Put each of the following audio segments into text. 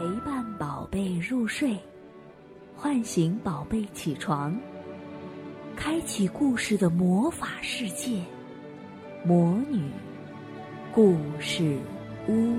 陪伴宝贝入睡，唤醒宝贝起床，开启故事的魔法世界——魔女故事屋。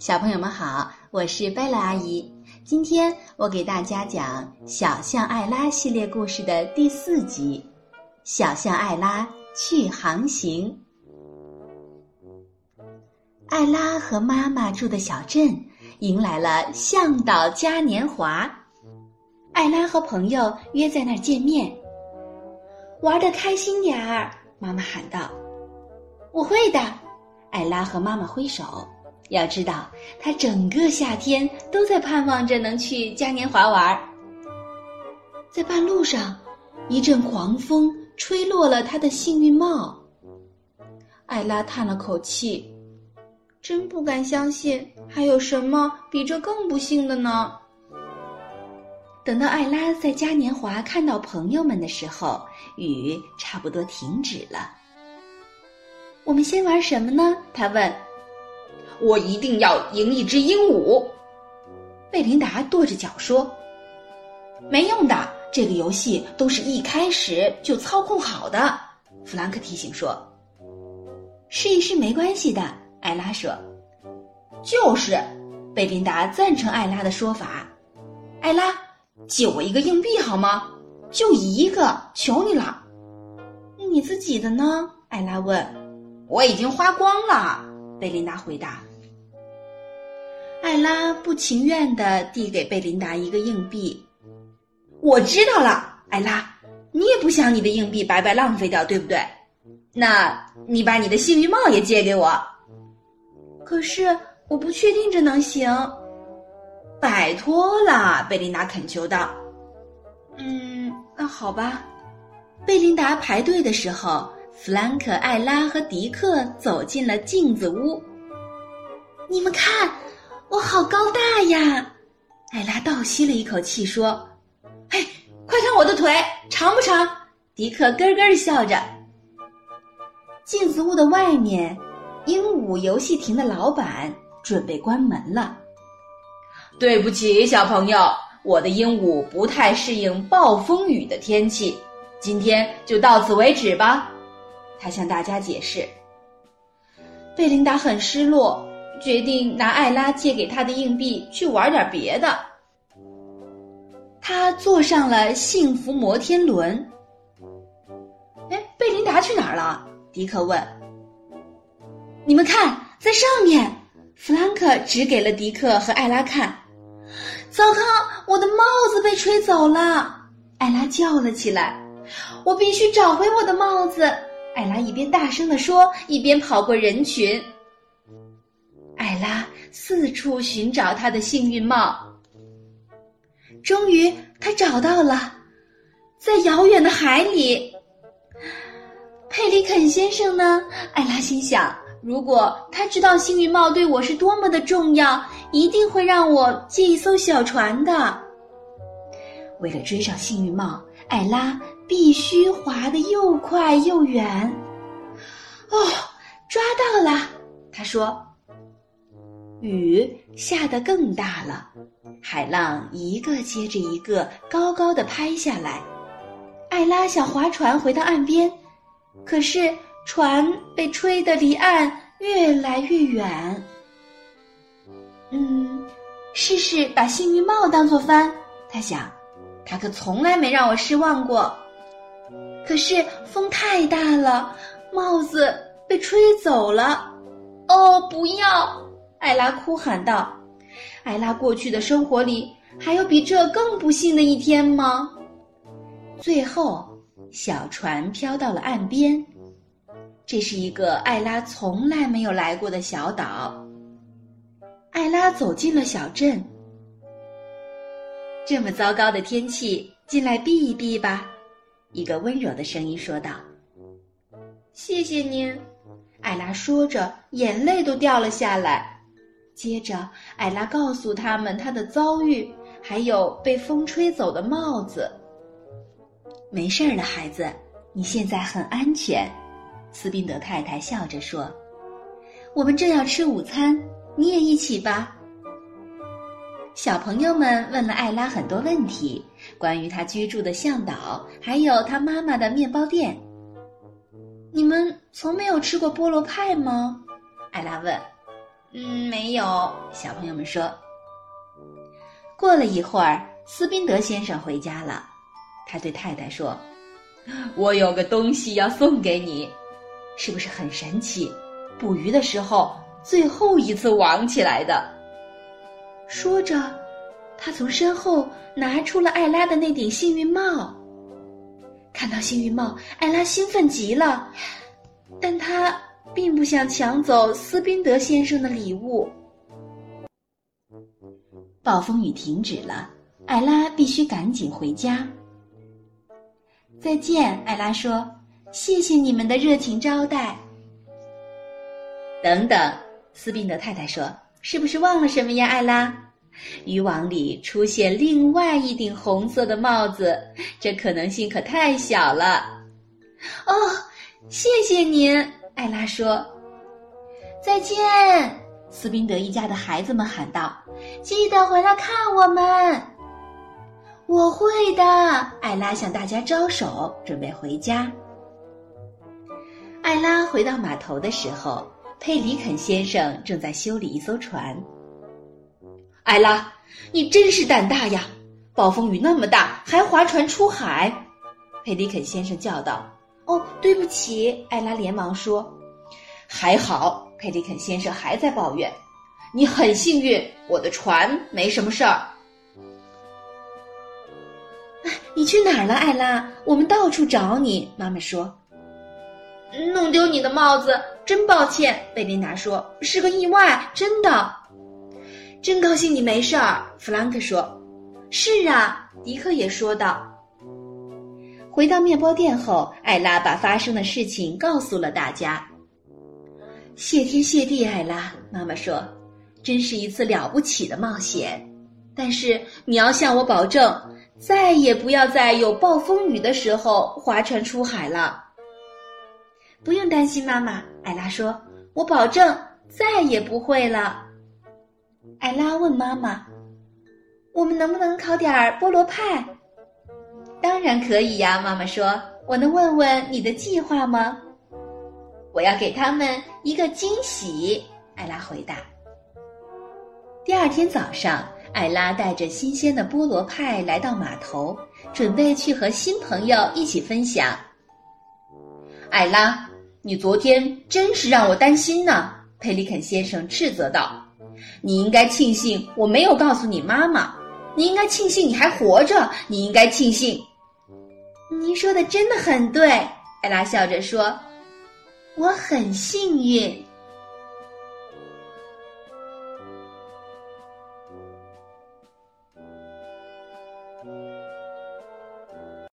小朋友们好，我是贝勒阿姨。今天我给大家讲《小象艾拉》系列故事的第四集《小象艾拉去航行》。艾拉和妈妈住的小镇迎来了向导嘉年华，艾拉和朋友约在那儿见面，玩的开心点儿。妈妈喊道：“我会的。”艾拉和妈妈挥手。要知道，他整个夏天都在盼望着能去嘉年华玩儿。在半路上，一阵狂风吹落了他的幸运帽。艾拉叹了口气，真不敢相信还有什么比这更不幸的呢。等到艾拉在嘉年华看到朋友们的时候，雨差不多停止了。我们先玩什么呢？他问。我一定要赢一只鹦鹉，贝琳达跺着脚说：“没用的，这个游戏都是一开始就操控好的。”弗兰克提醒说：“试一试没关系的。”艾拉说：“就是。”贝琳达赞成艾拉的说法。艾拉，借我一个硬币好吗？就一个，求你了。你自己的呢？艾拉问。我已经花光了。贝琳达回答。艾拉不情愿的递给贝琳达一个硬币。我知道了，艾拉，你也不想你的硬币白白浪费掉，对不对？那你把你的幸运帽也借给我。可是我不确定这能行。拜托了，贝琳达恳求道。嗯，那好吧。贝琳达排队的时候，弗兰克、艾拉和迪克走进了镜子屋。你们看。我好高大呀！艾拉倒吸了一口气说：“嘿，快看我的腿长不长？”迪克咯咯笑着。镜子屋的外面，鹦鹉游戏亭的老板准备关门了。对不起，小朋友，我的鹦鹉不太适应暴风雨的天气，今天就到此为止吧。他向大家解释。贝琳达很失落。决定拿艾拉借给他的硬币去玩点别的。他坐上了幸福摩天轮。哎，贝琳达去哪儿了？迪克问。你们看，在上面。弗兰克指给了迪克和艾拉看。糟糕，我的帽子被吹走了！艾拉叫了起来。我必须找回我的帽子！艾拉一边大声地说，一边跑过人群。拉四处寻找他的幸运帽，终于他找到了，在遥远的海里。佩里肯先生呢？艾拉心想，如果他知道幸运帽对我是多么的重要，一定会让我借一艘小船的。为了追上幸运帽，艾拉必须划得又快又远。哦，抓到了！他说。雨下得更大了，海浪一个接着一个高高的拍下来。艾拉想划船回到岸边，可是船被吹得离岸越来越远。嗯，试试把幸运帽当做帆，他想，他可从来没让我失望过。可是风太大了，帽子被吹走了。哦，不要！艾拉哭喊道：“艾拉过去的生活里还有比这更不幸的一天吗？”最后，小船飘到了岸边。这是一个艾拉从来没有来过的小岛。艾拉走进了小镇。这么糟糕的天气，进来避一避吧。”一个温柔的声音说道。谢谢您。”艾拉说着，眼泪都掉了下来。接着，艾拉告诉他们她的遭遇，还有被风吹走的帽子。没事儿了，孩子，你现在很安全。斯宾德太太笑着说：“我们正要吃午餐，你也一起吧。”小朋友们问了艾拉很多问题，关于她居住的向导，还有她妈妈的面包店。你们从没有吃过菠萝派吗？艾拉问。嗯，没有。小朋友们说。过了一会儿，斯宾德先生回家了。他对太太说：“我有个东西要送给你，是不是很神奇？捕鱼的时候最后一次网起来的。”说着，他从身后拿出了艾拉的那顶幸运帽。看到幸运帽，艾拉兴奋极了，但他并不想抢走斯宾德先生的礼物。暴风雨停止了，艾拉必须赶紧回家。再见，艾拉说：“谢谢你们的热情招待。”等等，斯宾德太太说：“是不是忘了什么呀，艾拉？”渔网里出现另外一顶红色的帽子，这可能性可太小了。哦，谢谢您，艾拉说。再见，斯宾德一家的孩子们喊道：“记得回来看我们。”我会的，艾拉向大家招手，准备回家。艾拉回到码头的时候，佩里肯先生正在修理一艘船。艾拉，你真是胆大呀！暴风雨那么大，还划船出海。佩里肯先生叫道：“哦，对不起。”艾拉连忙说：“还好。”佩里肯先生还在抱怨：“你很幸运，我的船没什么事儿。”你去哪儿了，艾拉？我们到处找你。妈妈说：“弄丢你的帽子，真抱歉。”贝琳达说：“是个意外，真的。”真高兴你没事儿，弗兰克说：“是啊。”迪克也说道。回到面包店后，艾拉把发生的事情告诉了大家。谢天谢地，艾拉妈妈说：“真是一次了不起的冒险。”但是你要向我保证，再也不要在有暴风雨的时候划船出海了。不用担心，妈妈，艾拉说：“我保证再也不会了。”艾拉问妈妈：“我们能不能烤点菠萝派？”“当然可以呀。”妈妈说。“我能问问你的计划吗？”“我要给他们一个惊喜。”艾拉回答。第二天早上，艾拉带着新鲜的菠萝派来到码头，准备去和新朋友一起分享。艾拉，你昨天真是让我担心呢！”佩里肯先生斥责道。你应该庆幸我没有告诉你妈妈，你应该庆幸你还活着，你应该庆幸。您说的真的很对，艾拉笑着说：“我很幸运。”